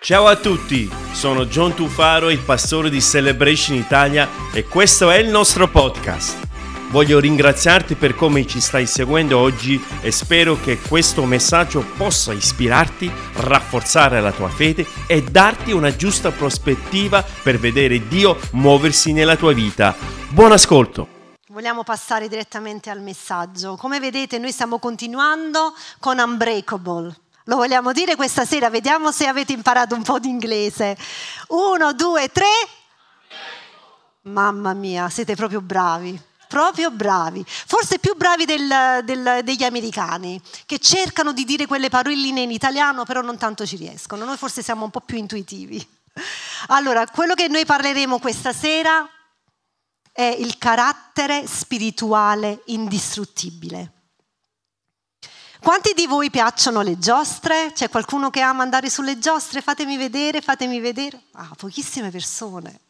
Ciao a tutti, sono John Tufaro, il pastore di Celebration Italia e questo è il nostro podcast. Voglio ringraziarti per come ci stai seguendo oggi e spero che questo messaggio possa ispirarti, rafforzare la tua fede e darti una giusta prospettiva per vedere Dio muoversi nella tua vita. Buon ascolto! Vogliamo passare direttamente al messaggio. Come vedete noi stiamo continuando con Unbreakable. Lo vogliamo dire questa sera? Vediamo se avete imparato un po' di inglese. Uno, due, tre. Mamma mia, siete proprio bravi proprio bravi, forse più bravi del, del, degli americani, che cercano di dire quelle paroline in italiano, però non tanto ci riescono. Noi forse siamo un po' più intuitivi. Allora, quello che noi parleremo questa sera è il carattere spirituale indistruttibile. Quanti di voi piacciono le giostre? C'è qualcuno che ama andare sulle giostre? Fatemi vedere, fatemi vedere. Ah, pochissime persone.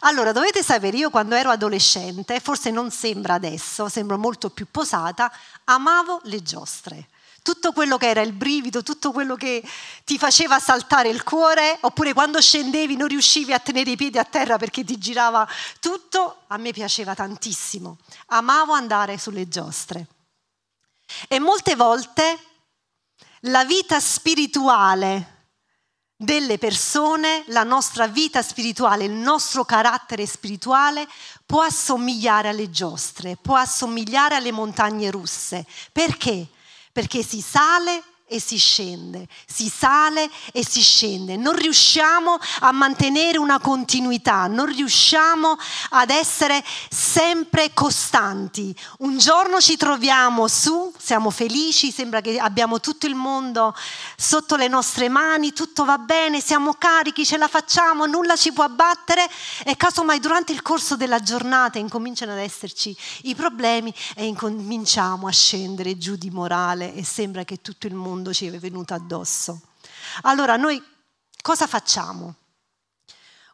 Allora, dovete sapere, io quando ero adolescente, forse non sembra adesso, sembro molto più posata, amavo le giostre. Tutto quello che era il brivido, tutto quello che ti faceva saltare il cuore, oppure quando scendevi non riuscivi a tenere i piedi a terra perché ti girava tutto, a me piaceva tantissimo. Amavo andare sulle giostre. E molte volte la vita spirituale delle persone, la nostra vita spirituale, il nostro carattere spirituale può assomigliare alle giostre, può assomigliare alle montagne russe. Perché? Perché si sale e si scende, si sale e si scende. Non riusciamo a mantenere una continuità, non riusciamo ad essere sempre costanti. Un giorno ci troviamo su, siamo felici, sembra che abbiamo tutto il mondo sotto le nostre mani, tutto va bene, siamo carichi, ce la facciamo, nulla ci può abbattere e casomai durante il corso della giornata incominciano ad esserci i problemi e incominciamo a scendere giù di morale e sembra che tutto il mondo mondo ci è venuto addosso. Allora noi cosa facciamo?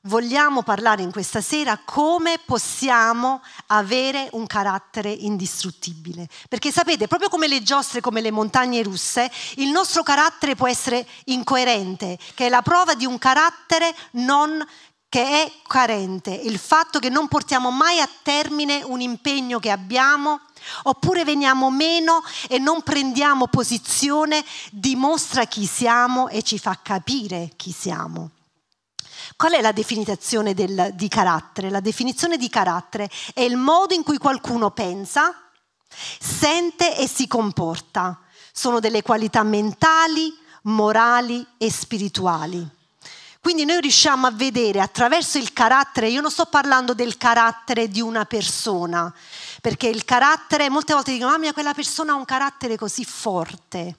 Vogliamo parlare in questa sera come possiamo avere un carattere indistruttibile. Perché sapete, proprio come le giostre, come le montagne russe, il nostro carattere può essere incoerente, che è la prova di un carattere non che è carente, il fatto che non portiamo mai a termine un impegno che abbiamo, oppure veniamo meno e non prendiamo posizione, dimostra chi siamo e ci fa capire chi siamo. Qual è la definizione del, di carattere? La definizione di carattere è il modo in cui qualcuno pensa, sente e si comporta. Sono delle qualità mentali, morali e spirituali. Quindi noi riusciamo a vedere attraverso il carattere, io non sto parlando del carattere di una persona, perché il carattere, molte volte dicono, mamma mia, quella persona ha un carattere così forte.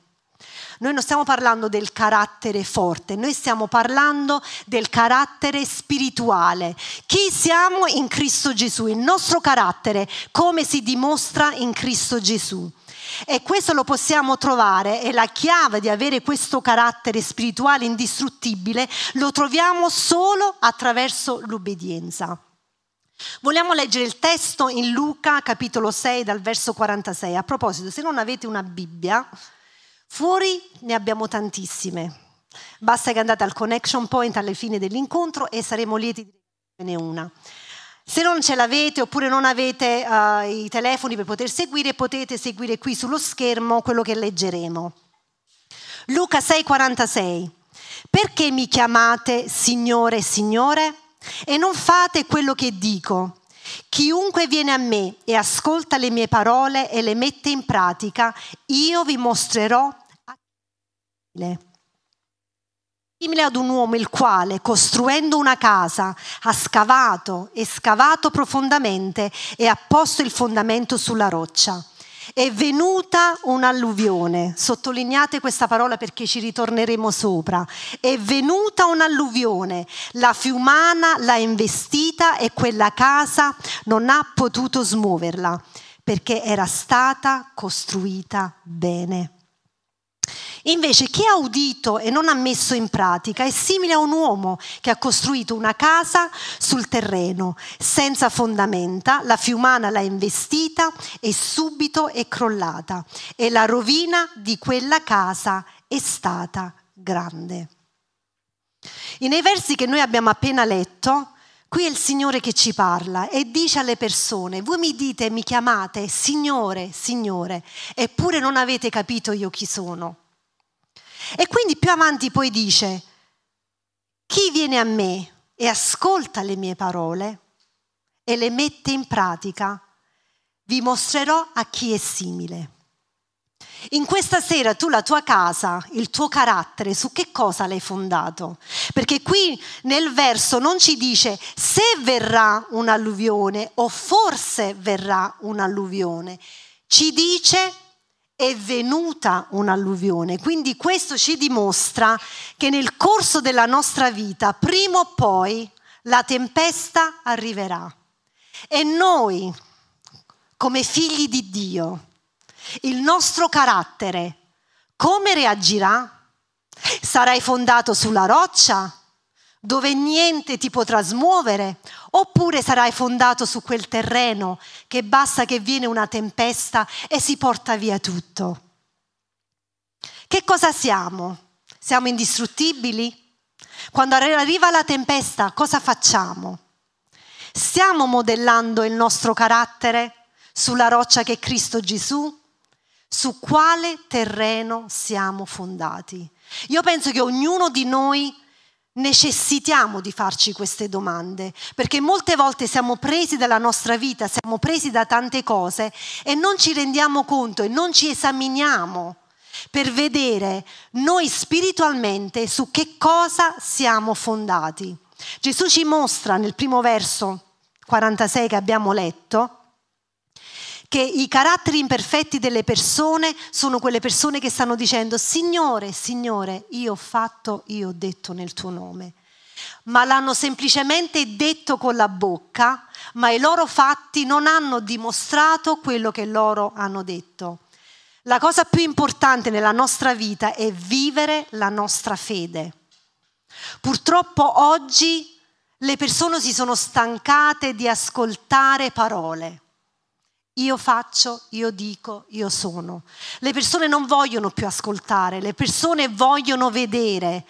Noi non stiamo parlando del carattere forte, noi stiamo parlando del carattere spirituale. Chi siamo in Cristo Gesù, il nostro carattere, come si dimostra in Cristo Gesù. E questo lo possiamo trovare e la chiave di avere questo carattere spirituale indistruttibile lo troviamo solo attraverso l'obbedienza. Vogliamo leggere il testo in Luca capitolo 6 dal verso 46. A proposito, se non avete una Bibbia, fuori ne abbiamo tantissime. Basta che andate al connection point alle fine dell'incontro e saremo lieti di averne una. Se non ce l'avete oppure non avete uh, i telefoni per poter seguire, potete seguire qui sullo schermo quello che leggeremo. Luca 6:46. Perché mi chiamate Signore, Signore e non fate quello che dico? Chiunque viene a me e ascolta le mie parole e le mette in pratica, io vi mostrerò simile ad un uomo il quale, costruendo una casa, ha scavato e scavato profondamente e ha posto il fondamento sulla roccia. È venuta un'alluvione, sottolineate questa parola perché ci ritorneremo sopra. È venuta un'alluvione, la fiumana l'ha investita e quella casa non ha potuto smuoverla perché era stata costruita bene. Invece chi ha udito e non ha messo in pratica è simile a un uomo che ha costruito una casa sul terreno, senza fondamenta, la fiumana l'ha investita e subito è crollata e la rovina di quella casa è stata grande. E nei versi che noi abbiamo appena letto, qui è il Signore che ci parla e dice alle persone, voi mi dite, mi chiamate Signore, Signore, eppure non avete capito io chi sono. E quindi più avanti poi dice, chi viene a me e ascolta le mie parole e le mette in pratica, vi mostrerò a chi è simile. In questa sera tu la tua casa, il tuo carattere, su che cosa l'hai fondato? Perché qui nel verso non ci dice se verrà un'alluvione o forse verrà un'alluvione, ci dice è venuta un'alluvione. Quindi questo ci dimostra che nel corso della nostra vita, prima o poi, la tempesta arriverà. E noi, come figli di Dio, il nostro carattere, come reagirà? Sarai fondato sulla roccia, dove niente ti potrà smuovere, oppure sarai fondato su quel terreno che basta che viene una tempesta e si porta via tutto. Che cosa siamo? Siamo indistruttibili? Quando arriva la tempesta, cosa facciamo? Stiamo modellando il nostro carattere sulla roccia che è Cristo Gesù? su quale terreno siamo fondati. Io penso che ognuno di noi necessitiamo di farci queste domande, perché molte volte siamo presi dalla nostra vita, siamo presi da tante cose e non ci rendiamo conto e non ci esaminiamo per vedere noi spiritualmente su che cosa siamo fondati. Gesù ci mostra nel primo verso 46 che abbiamo letto, che i caratteri imperfetti delle persone sono quelle persone che stanno dicendo Signore, Signore, io ho fatto, io ho detto nel tuo nome. Ma l'hanno semplicemente detto con la bocca, ma i loro fatti non hanno dimostrato quello che loro hanno detto. La cosa più importante nella nostra vita è vivere la nostra fede. Purtroppo oggi le persone si sono stancate di ascoltare parole. Io faccio, io dico, io sono. Le persone non vogliono più ascoltare, le persone vogliono vedere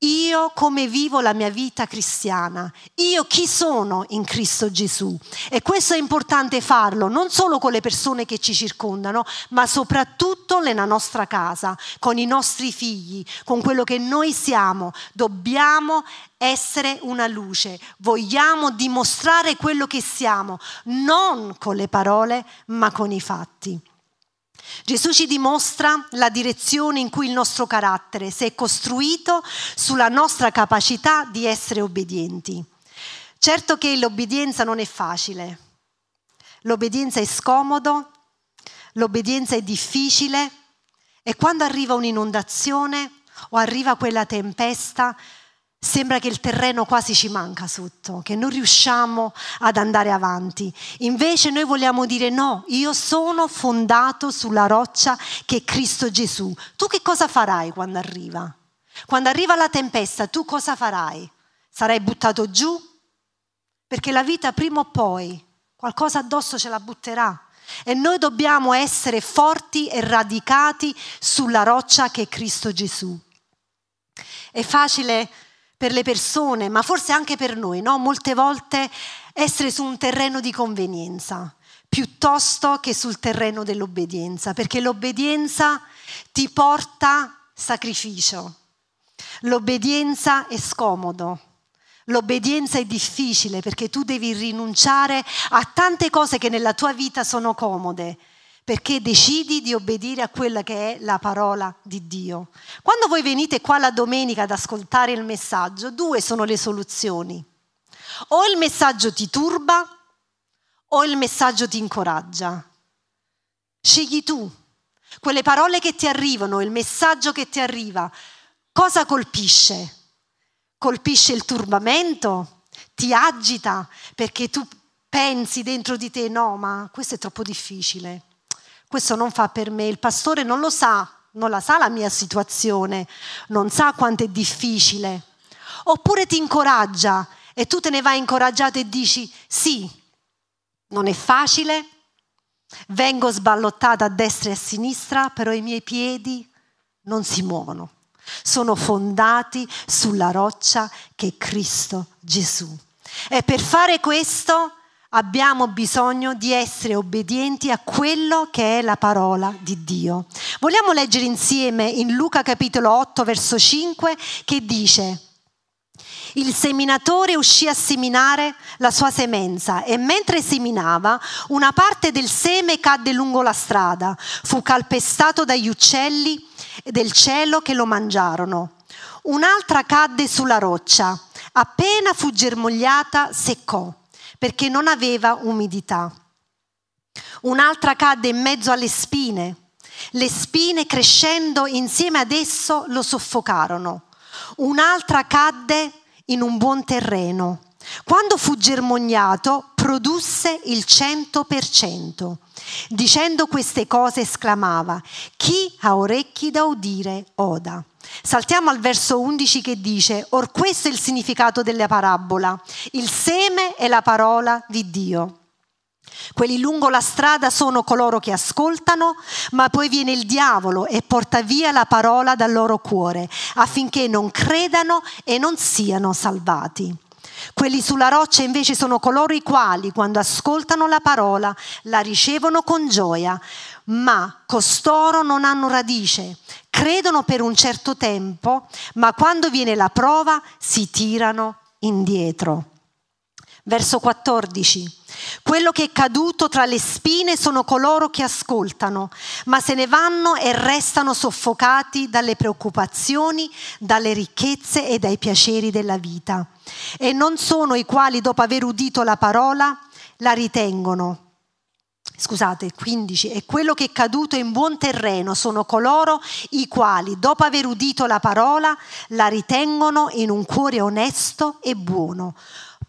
io come vivo la mia vita cristiana, io chi sono in Cristo Gesù. E questo è importante farlo non solo con le persone che ci circondano, ma soprattutto nella nostra casa, con i nostri figli, con quello che noi siamo. Dobbiamo essere una luce, vogliamo dimostrare quello che siamo, non con le parole, ma con i fatti. Gesù ci dimostra la direzione in cui il nostro carattere si è costruito sulla nostra capacità di essere obbedienti. Certo che l'obbedienza non è facile, l'obbedienza è scomodo, l'obbedienza è difficile e quando arriva un'inondazione o arriva quella tempesta, Sembra che il terreno quasi ci manca sotto, che non riusciamo ad andare avanti. Invece noi vogliamo dire no, io sono fondato sulla roccia che è Cristo Gesù. Tu che cosa farai quando arriva? Quando arriva la tempesta, tu cosa farai? Sarai buttato giù? Perché la vita prima o poi qualcosa addosso ce la butterà. E noi dobbiamo essere forti e radicati sulla roccia che è Cristo Gesù. È facile per le persone, ma forse anche per noi, no? molte volte essere su un terreno di convenienza piuttosto che sul terreno dell'obbedienza, perché l'obbedienza ti porta sacrificio, l'obbedienza è scomodo, l'obbedienza è difficile perché tu devi rinunciare a tante cose che nella tua vita sono comode perché decidi di obbedire a quella che è la parola di Dio. Quando voi venite qua la domenica ad ascoltare il messaggio, due sono le soluzioni. O il messaggio ti turba o il messaggio ti incoraggia. Scegli tu. Quelle parole che ti arrivano, il messaggio che ti arriva, cosa colpisce? Colpisce il turbamento? Ti agita perché tu pensi dentro di te no, ma questo è troppo difficile questo non fa per me, il pastore non lo sa, non la sa la mia situazione, non sa quanto è difficile. Oppure ti incoraggia e tu te ne vai incoraggiato e dici sì, non è facile, vengo sballottata a destra e a sinistra, però i miei piedi non si muovono. sono fondati sulla roccia che è Cristo Gesù. E per fare questo abbiamo bisogno di essere obbedienti a quello che è la parola di Dio. Vogliamo leggere insieme in Luca capitolo 8 verso 5 che dice il seminatore uscì a seminare la sua semenza e mentre seminava una parte del seme cadde lungo la strada, fu calpestato dagli uccelli del cielo che lo mangiarono. Un'altra cadde sulla roccia, appena fu germogliata seccò perché non aveva umidità. Un'altra cadde in mezzo alle spine. Le spine crescendo insieme ad esso lo soffocarono. Un'altra cadde in un buon terreno. Quando fu germognato, produsse il cento per cento. Dicendo queste cose esclamava, chi ha orecchi da udire oda. Saltiamo al verso 11 che dice, or questo è il significato della parabola, il seme è la parola di Dio. Quelli lungo la strada sono coloro che ascoltano, ma poi viene il diavolo e porta via la parola dal loro cuore, affinché non credano e non siano salvati. Quelli sulla roccia invece sono coloro i quali, quando ascoltano la parola, la ricevono con gioia, ma costoro non hanno radice, credono per un certo tempo, ma quando viene la prova si tirano indietro. Verso 14. Quello che è caduto tra le spine sono coloro che ascoltano, ma se ne vanno e restano soffocati dalle preoccupazioni, dalle ricchezze e dai piaceri della vita. E non sono i quali dopo aver udito la parola la ritengono. Scusate, 15. E quello che è caduto in buon terreno sono coloro i quali, dopo aver udito la parola, la ritengono in un cuore onesto e buono,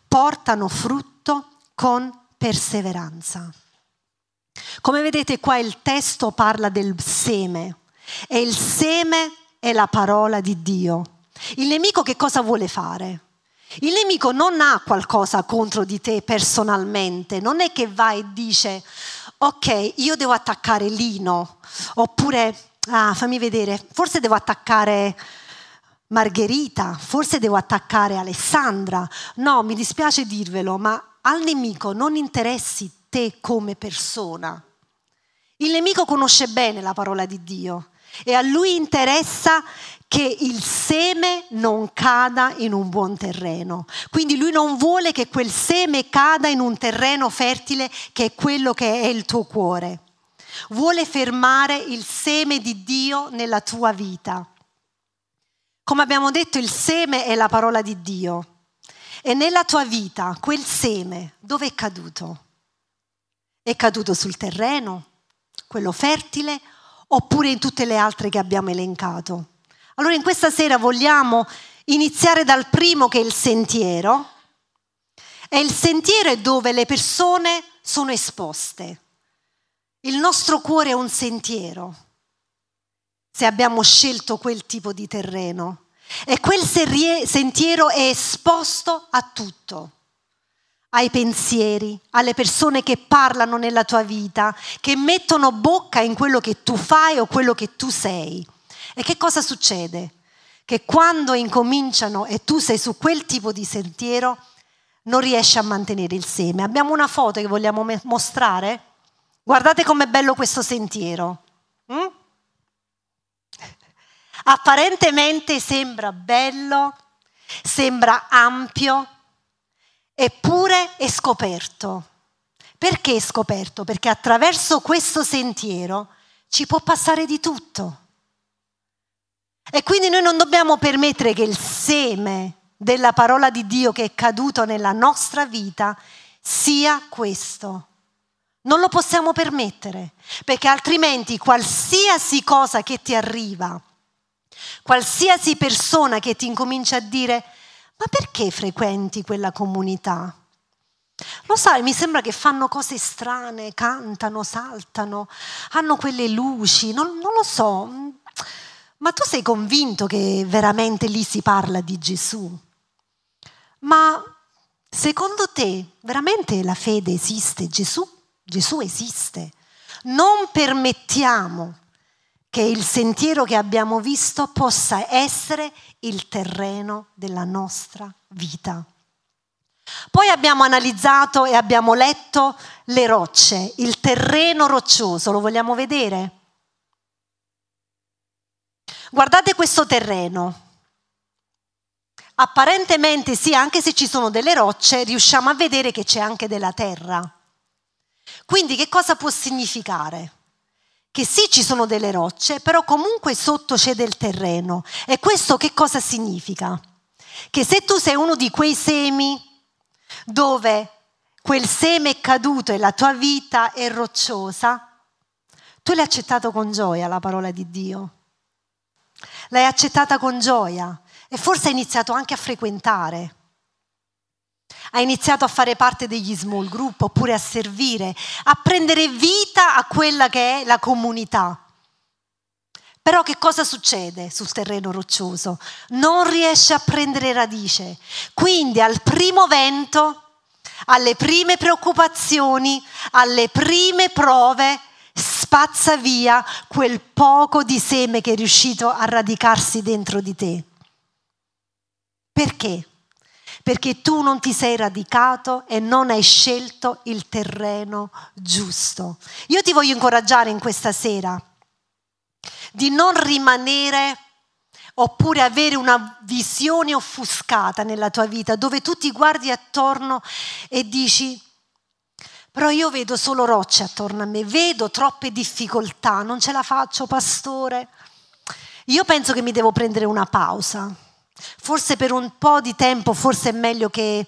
portano frutto con perseveranza. Come vedete qua il testo parla del seme e il seme è la parola di Dio. Il nemico che cosa vuole fare? Il nemico non ha qualcosa contro di te personalmente, non è che va e dice ok, io devo attaccare Lino, oppure ah, fammi vedere, forse devo attaccare Margherita, forse devo attaccare Alessandra. No, mi dispiace dirvelo, ma al nemico non interessi te come persona. Il nemico conosce bene la parola di Dio e a lui interessa che il seme non cada in un buon terreno. Quindi lui non vuole che quel seme cada in un terreno fertile che è quello che è il tuo cuore. Vuole fermare il seme di Dio nella tua vita. Come abbiamo detto, il seme è la parola di Dio. E nella tua vita quel seme dove è caduto? È caduto sul terreno, quello fertile, oppure in tutte le altre che abbiamo elencato? Allora in questa sera vogliamo iniziare dal primo che è il sentiero. E il sentiero è dove le persone sono esposte. Il nostro cuore è un sentiero, se abbiamo scelto quel tipo di terreno. E quel sentiero è esposto a tutto, ai pensieri, alle persone che parlano nella tua vita, che mettono bocca in quello che tu fai o quello che tu sei. E che cosa succede? Che quando incominciano e tu sei su quel tipo di sentiero, non riesci a mantenere il seme. Abbiamo una foto che vogliamo mostrare? Guardate com'è bello questo sentiero. Mm? Apparentemente sembra bello, sembra ampio, eppure è scoperto. Perché è scoperto? Perché attraverso questo sentiero ci può passare di tutto. E quindi noi non dobbiamo permettere che il seme della parola di Dio che è caduto nella nostra vita sia questo. Non lo possiamo permettere, perché altrimenti qualsiasi cosa che ti arriva, qualsiasi persona che ti incomincia a dire ma perché frequenti quella comunità? Lo sai, mi sembra che fanno cose strane, cantano, saltano, hanno quelle luci, non, non lo so. Ma tu sei convinto che veramente lì si parla di Gesù? Ma secondo te veramente la fede esiste? Gesù? Gesù esiste. Non permettiamo che il sentiero che abbiamo visto possa essere il terreno della nostra vita. Poi abbiamo analizzato e abbiamo letto le rocce, il terreno roccioso, lo vogliamo vedere? Guardate questo terreno. Apparentemente sì, anche se ci sono delle rocce, riusciamo a vedere che c'è anche della terra. Quindi che cosa può significare? Che sì ci sono delle rocce, però comunque sotto c'è del terreno. E questo che cosa significa? Che se tu sei uno di quei semi dove quel seme è caduto e la tua vita è rocciosa, tu l'hai accettato con gioia la parola di Dio. L'hai accettata con gioia e forse hai iniziato anche a frequentare. Hai iniziato a fare parte degli small group oppure a servire, a prendere vita a quella che è la comunità. Però che cosa succede sul terreno roccioso? Non riesce a prendere radice. Quindi al primo vento, alle prime preoccupazioni, alle prime prove, spazza via quel poco di seme che è riuscito a radicarsi dentro di te. Perché? Perché tu non ti sei radicato e non hai scelto il terreno giusto. Io ti voglio incoraggiare in questa sera di non rimanere oppure avere una visione offuscata nella tua vita dove tu ti guardi attorno e dici però io vedo solo rocce attorno a me, vedo troppe difficoltà, non ce la faccio, pastore. Io penso che mi devo prendere una pausa. Forse per un po' di tempo, forse è meglio che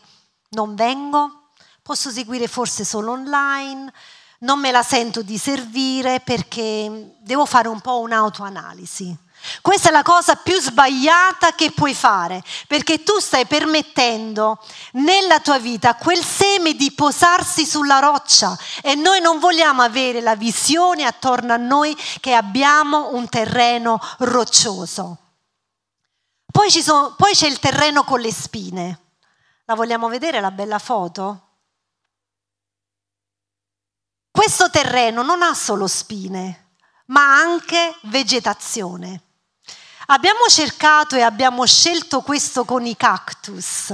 non vengo, posso seguire forse solo online, non me la sento di servire perché devo fare un po' un'autoanalisi. Questa è la cosa più sbagliata che puoi fare, perché tu stai permettendo nella tua vita quel seme di posarsi sulla roccia e noi non vogliamo avere la visione attorno a noi che abbiamo un terreno roccioso. Poi, sono, poi c'è il terreno con le spine. La vogliamo vedere la bella foto? Questo terreno non ha solo spine, ma anche vegetazione. Abbiamo cercato e abbiamo scelto questo con i cactus.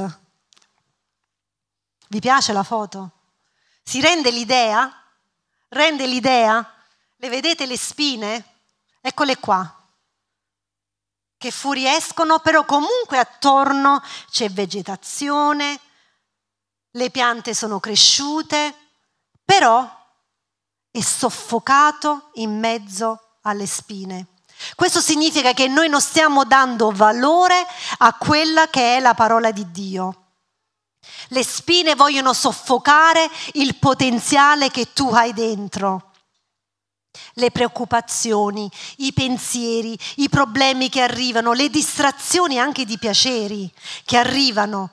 Vi piace la foto? Si rende l'idea? Rende l'idea? Le vedete le spine? Eccole qua. Che fuoriescono, però comunque attorno c'è vegetazione, le piante sono cresciute, però è soffocato in mezzo alle spine. Questo significa che noi non stiamo dando valore a quella che è la parola di Dio. Le spine vogliono soffocare il potenziale che tu hai dentro. Le preoccupazioni, i pensieri, i problemi che arrivano, le distrazioni anche di piaceri che arrivano,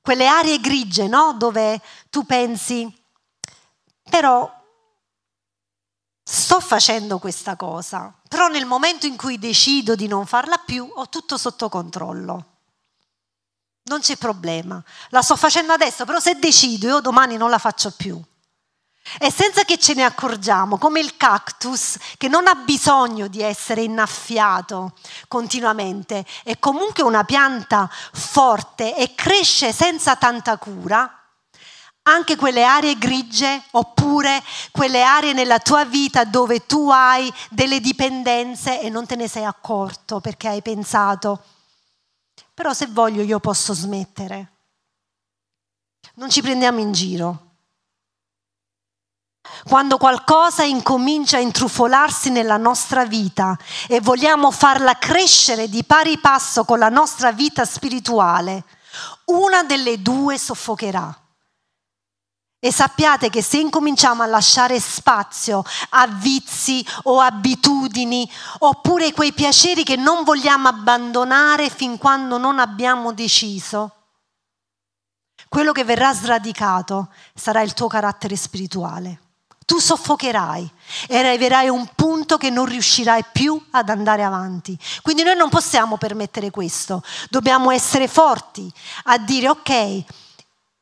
quelle aree grigie, no? Dove tu pensi, però sto facendo questa cosa, però nel momento in cui decido di non farla più ho tutto sotto controllo. Non c'è problema, la sto facendo adesso, però se decido io domani non la faccio più. E senza che ce ne accorgiamo, come il cactus che non ha bisogno di essere innaffiato continuamente, è comunque una pianta forte e cresce senza tanta cura, anche quelle aree grigie oppure quelle aree nella tua vita dove tu hai delle dipendenze e non te ne sei accorto perché hai pensato, però se voglio io posso smettere. Non ci prendiamo in giro. Quando qualcosa incomincia a intrufolarsi nella nostra vita e vogliamo farla crescere di pari passo con la nostra vita spirituale, una delle due soffocherà. E sappiate che se incominciamo a lasciare spazio a vizi o abitudini, oppure quei piaceri che non vogliamo abbandonare fin quando non abbiamo deciso, quello che verrà sradicato sarà il tuo carattere spirituale. Tu soffocherai e arriverai a un punto che non riuscirai più ad andare avanti. Quindi noi non possiamo permettere questo. Dobbiamo essere forti a dire ok,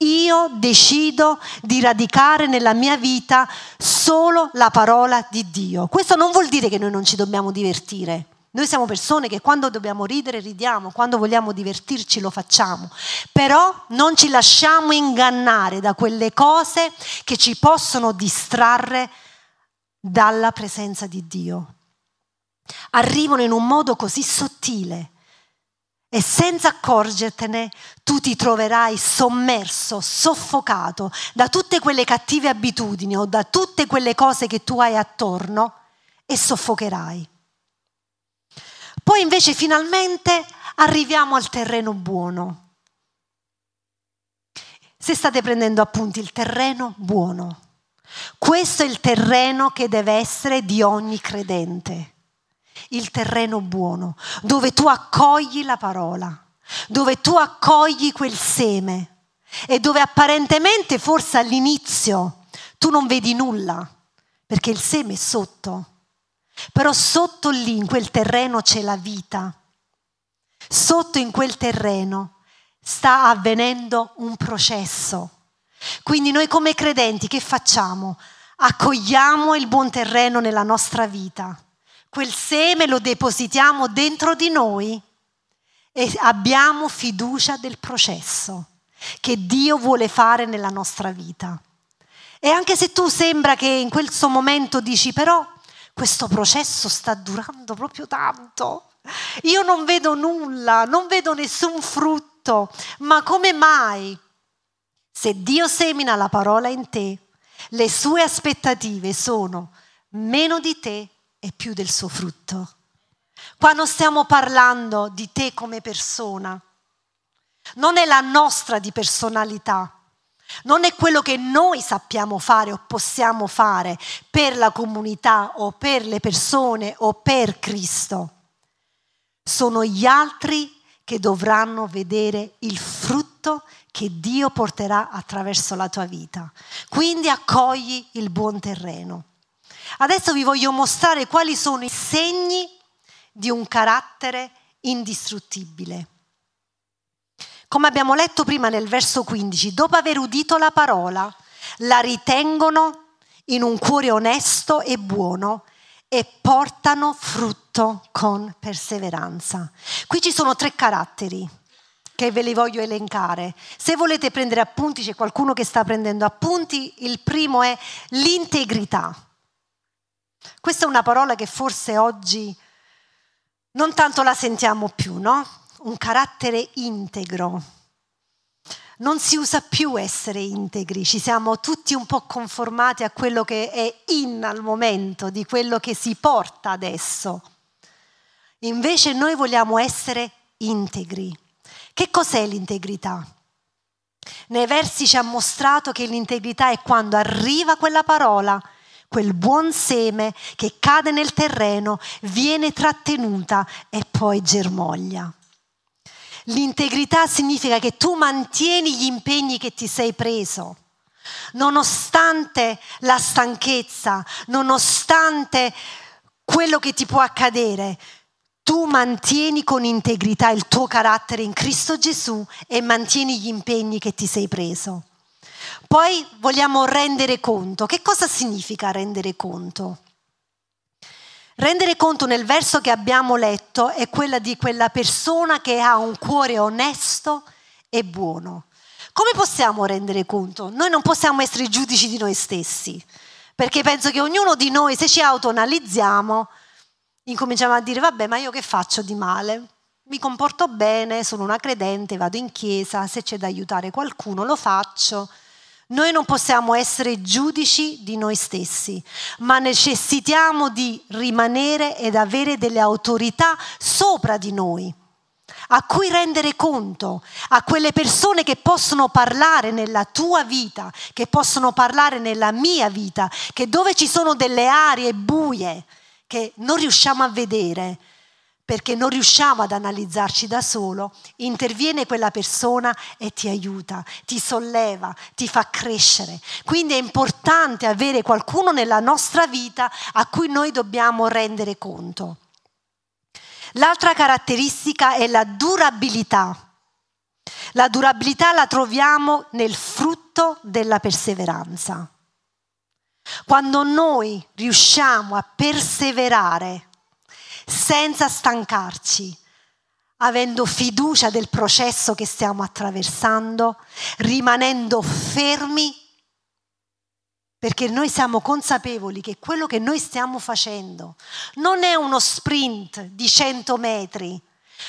io decido di radicare nella mia vita solo la parola di Dio. Questo non vuol dire che noi non ci dobbiamo divertire. Noi siamo persone che quando dobbiamo ridere ridiamo, quando vogliamo divertirci lo facciamo, però non ci lasciamo ingannare da quelle cose che ci possono distrarre dalla presenza di Dio. Arrivano in un modo così sottile e senza accorgertene tu ti troverai sommerso, soffocato da tutte quelle cattive abitudini o da tutte quelle cose che tu hai attorno e soffocherai. Poi invece finalmente arriviamo al terreno buono. Se state prendendo appunti, il terreno buono. Questo è il terreno che deve essere di ogni credente il terreno buono, dove tu accogli la parola, dove tu accogli quel seme e dove apparentemente forse all'inizio tu non vedi nulla, perché il seme è sotto, però sotto lì, in quel terreno c'è la vita, sotto in quel terreno sta avvenendo un processo. Quindi noi come credenti che facciamo? Accogliamo il buon terreno nella nostra vita quel seme lo depositiamo dentro di noi e abbiamo fiducia del processo che Dio vuole fare nella nostra vita. E anche se tu sembra che in questo momento dici però questo processo sta durando proprio tanto, io non vedo nulla, non vedo nessun frutto, ma come mai? Se Dio semina la parola in te, le sue aspettative sono meno di te e più del suo frutto. Qua non stiamo parlando di te come persona, non è la nostra di personalità, non è quello che noi sappiamo fare o possiamo fare per la comunità o per le persone o per Cristo. Sono gli altri che dovranno vedere il frutto che Dio porterà attraverso la tua vita. Quindi accogli il buon terreno. Adesso vi voglio mostrare quali sono i segni di un carattere indistruttibile. Come abbiamo letto prima nel verso 15, dopo aver udito la parola, la ritengono in un cuore onesto e buono e portano frutto con perseveranza. Qui ci sono tre caratteri che ve li voglio elencare. Se volete prendere appunti, c'è qualcuno che sta prendendo appunti, il primo è l'integrità. Questa è una parola che forse oggi non tanto la sentiamo più, no? Un carattere integro. Non si usa più essere integri, ci siamo tutti un po' conformati a quello che è in al momento, di quello che si porta adesso. Invece noi vogliamo essere integri. Che cos'è l'integrità? Nei versi ci ha mostrato che l'integrità è quando arriva quella parola quel buon seme che cade nel terreno, viene trattenuta e poi germoglia. L'integrità significa che tu mantieni gli impegni che ti sei preso, nonostante la stanchezza, nonostante quello che ti può accadere. Tu mantieni con integrità il tuo carattere in Cristo Gesù e mantieni gli impegni che ti sei preso. Poi vogliamo rendere conto. Che cosa significa rendere conto? Rendere conto nel verso che abbiamo letto è quella di quella persona che ha un cuore onesto e buono. Come possiamo rendere conto? Noi non possiamo essere giudici di noi stessi, perché penso che ognuno di noi, se ci autoanalizziamo, incominciamo a dire, vabbè, ma io che faccio di male? Mi comporto bene, sono una credente, vado in chiesa, se c'è da aiutare qualcuno lo faccio. Noi non possiamo essere giudici di noi stessi, ma necessitiamo di rimanere ed avere delle autorità sopra di noi, a cui rendere conto, a quelle persone che possono parlare nella tua vita, che possono parlare nella mia vita, che dove ci sono delle aree buie che non riusciamo a vedere, perché non riusciamo ad analizzarci da solo, interviene quella persona e ti aiuta, ti solleva, ti fa crescere. Quindi è importante avere qualcuno nella nostra vita a cui noi dobbiamo rendere conto. L'altra caratteristica è la durabilità. La durabilità la troviamo nel frutto della perseveranza. Quando noi riusciamo a perseverare senza stancarci, avendo fiducia del processo che stiamo attraversando, rimanendo fermi, perché noi siamo consapevoli che quello che noi stiamo facendo non è uno sprint di 100 metri,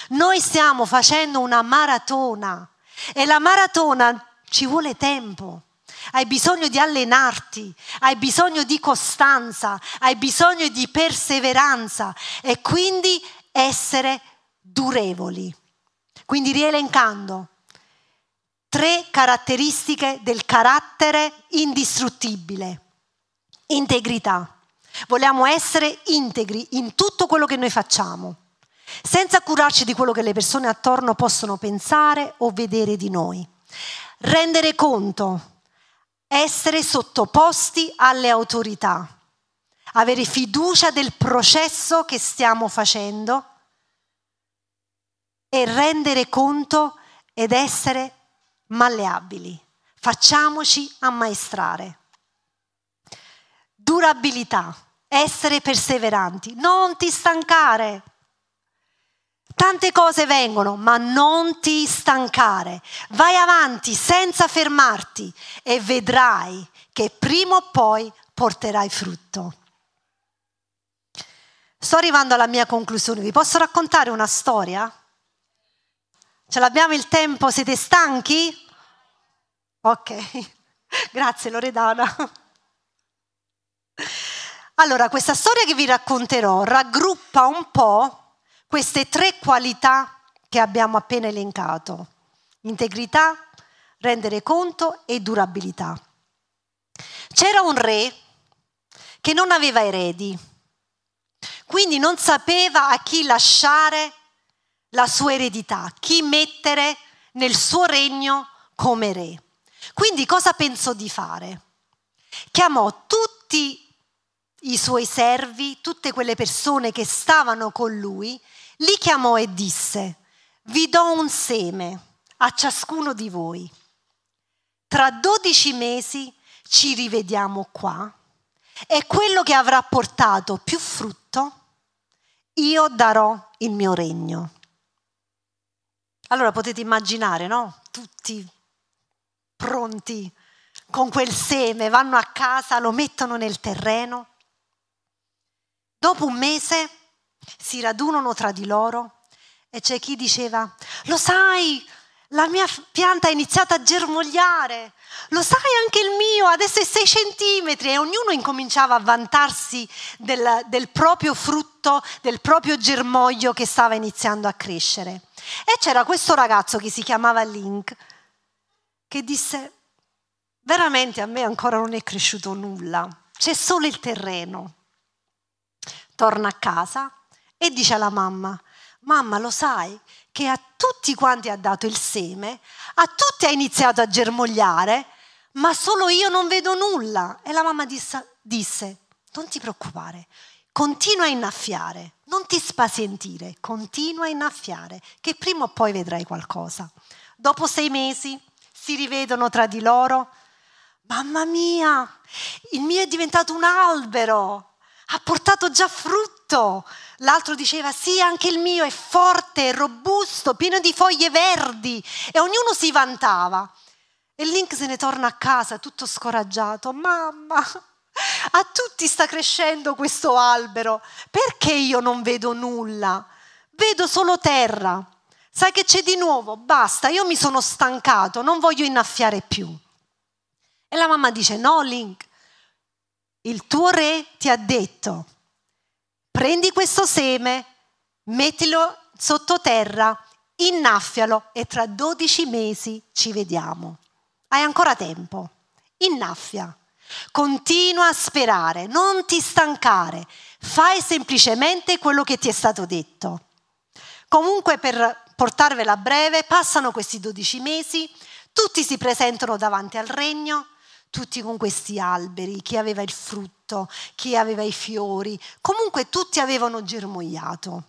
noi stiamo facendo una maratona e la maratona ci vuole tempo. Hai bisogno di allenarti, hai bisogno di costanza, hai bisogno di perseveranza e quindi essere durevoli. Quindi rielencando, tre caratteristiche del carattere indistruttibile. Integrità. Vogliamo essere integri in tutto quello che noi facciamo, senza curarci di quello che le persone attorno possono pensare o vedere di noi. Rendere conto, essere sottoposti alle autorità, avere fiducia del processo che stiamo facendo e rendere conto ed essere malleabili. Facciamoci ammaestrare. Durabilità, essere perseveranti, non ti stancare. Tante cose vengono, ma non ti stancare. Vai avanti senza fermarti e vedrai che prima o poi porterai frutto. Sto arrivando alla mia conclusione. Vi posso raccontare una storia? Ce l'abbiamo il tempo? Siete stanchi? Ok, grazie Loredana. Allora, questa storia che vi racconterò raggruppa un po' queste tre qualità che abbiamo appena elencato. Integrità, rendere conto e durabilità. C'era un re che non aveva eredi, quindi non sapeva a chi lasciare la sua eredità, chi mettere nel suo regno come re. Quindi cosa pensò di fare? Chiamò tutti i suoi servi, tutte quelle persone che stavano con lui, li chiamò e disse, vi do un seme a ciascuno di voi. Tra dodici mesi ci rivediamo qua e quello che avrà portato più frutto, io darò il mio regno. Allora potete immaginare, no? Tutti pronti con quel seme, vanno a casa, lo mettono nel terreno. Dopo un mese si radunano tra di loro e c'è chi diceva, lo sai, la mia pianta ha iniziato a germogliare, lo sai anche il mio, adesso è 6 centimetri e ognuno incominciava a vantarsi del, del proprio frutto, del proprio germoglio che stava iniziando a crescere. E c'era questo ragazzo che si chiamava Link, che disse, veramente a me ancora non è cresciuto nulla, c'è solo il terreno. Torna a casa e dice alla mamma, mamma lo sai che a tutti quanti ha dato il seme, a tutti ha iniziato a germogliare, ma solo io non vedo nulla. E la mamma disse, disse non ti preoccupare, continua a innaffiare, non ti spasentire, continua a innaffiare, che prima o poi vedrai qualcosa. Dopo sei mesi si rivedono tra di loro. Mamma mia, il mio è diventato un albero, ha portato già frutto. L'altro diceva, sì, anche il mio è forte, robusto, pieno di foglie verdi. E ognuno si vantava. E Link se ne torna a casa tutto scoraggiato. Mamma, a tutti sta crescendo questo albero. Perché io non vedo nulla? Vedo solo terra. Sai che c'è di nuovo? Basta, io mi sono stancato, non voglio innaffiare più. E la mamma dice, no Link, il tuo re ti ha detto, prendi questo seme, mettilo sottoterra, innaffialo e tra 12 mesi ci vediamo. Hai ancora tempo. Innaffia. Continua a sperare, non ti stancare, fai semplicemente quello che ti è stato detto. Comunque per portarvela breve, passano questi 12 mesi, tutti si presentano davanti al regno, tutti con questi alberi, chi aveva il frutto, chi aveva i fiori, comunque tutti avevano germogliato.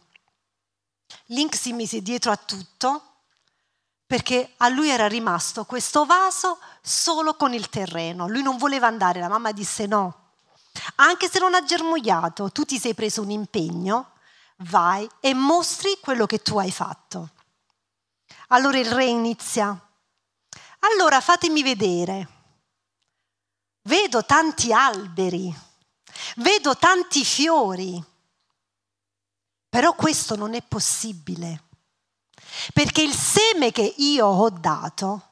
Link si mise dietro a tutto, perché a lui era rimasto questo vaso solo con il terreno. Lui non voleva andare, la mamma disse no. Anche se non ha germogliato, tu ti sei preso un impegno, vai e mostri quello che tu hai fatto. Allora il re inizia. Allora fatemi vedere. Vedo tanti alberi, vedo tanti fiori, però questo non è possibile perché il seme che io ho dato,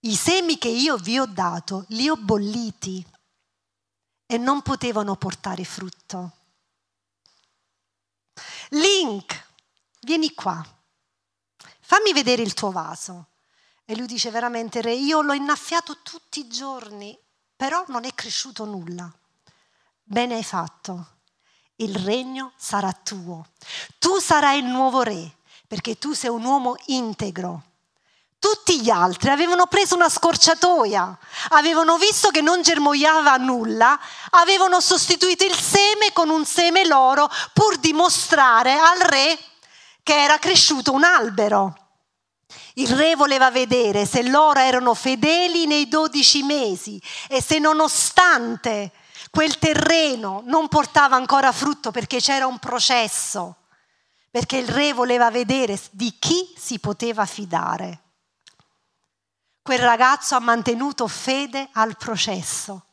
i semi che io vi ho dato, li ho bolliti e non potevano portare frutto. Link, vieni qua, fammi vedere il tuo vaso. E lui dice veramente, re, io l'ho innaffiato tutti i giorni, però non è cresciuto nulla. Bene hai fatto, il regno sarà tuo. Tu sarai il nuovo re perché tu sei un uomo integro. Tutti gli altri avevano preso una scorciatoia, avevano visto che non germogliava nulla, avevano sostituito il seme con un seme loro pur di mostrare al re che era cresciuto un albero. Il re voleva vedere se loro erano fedeli nei dodici mesi e se nonostante quel terreno non portava ancora frutto perché c'era un processo perché il re voleva vedere di chi si poteva fidare. Quel ragazzo ha mantenuto fede al processo,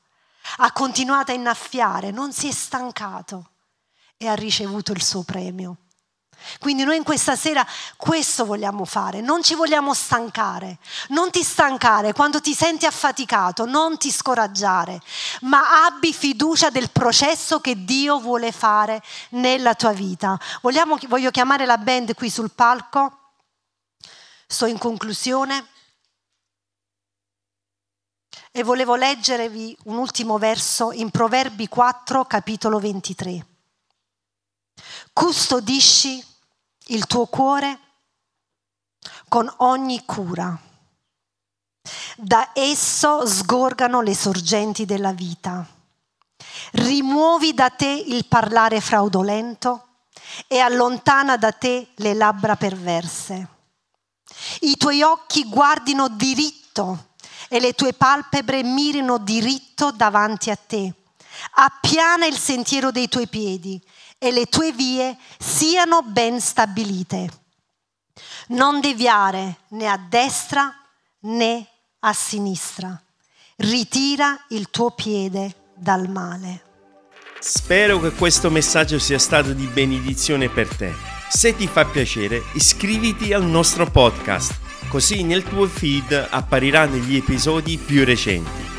ha continuato a innaffiare, non si è stancato e ha ricevuto il suo premio. Quindi noi in questa sera questo vogliamo fare, non ci vogliamo stancare, non ti stancare quando ti senti affaticato, non ti scoraggiare, ma abbi fiducia del processo che Dio vuole fare nella tua vita. Vogliamo, voglio chiamare la band qui sul palco, sto in conclusione e volevo leggervi un ultimo verso in Proverbi 4, capitolo 23. Custodisci il tuo cuore con ogni cura. Da esso sgorgano le sorgenti della vita. Rimuovi da te il parlare fraudolento e allontana da te le labbra perverse. I tuoi occhi guardino diritto e le tue palpebre mirino diritto davanti a te. Appiana il sentiero dei tuoi piedi e le tue vie siano ben stabilite. Non deviare né a destra né a sinistra. Ritira il tuo piede dal male. Spero che questo messaggio sia stato di benedizione per te. Se ti fa piacere, iscriviti al nostro podcast, così nel tuo feed appariranno gli episodi più recenti